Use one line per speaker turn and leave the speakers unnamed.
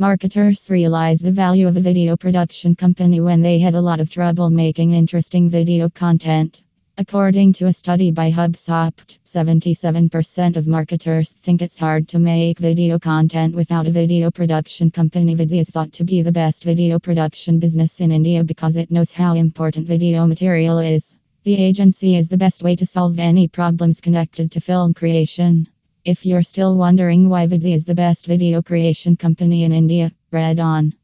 Marketers realize the value of a video production company when they had a lot of trouble making interesting video content. According to a study by HubSpot, 77% of marketers think it's hard to make video content without a video production company. Vidzy is thought to be the best video production business in India because it knows how important video material is. The agency is the best way to solve any problems connected to film creation. If you're still wondering why Vidzy is the best video creation company in India, read on.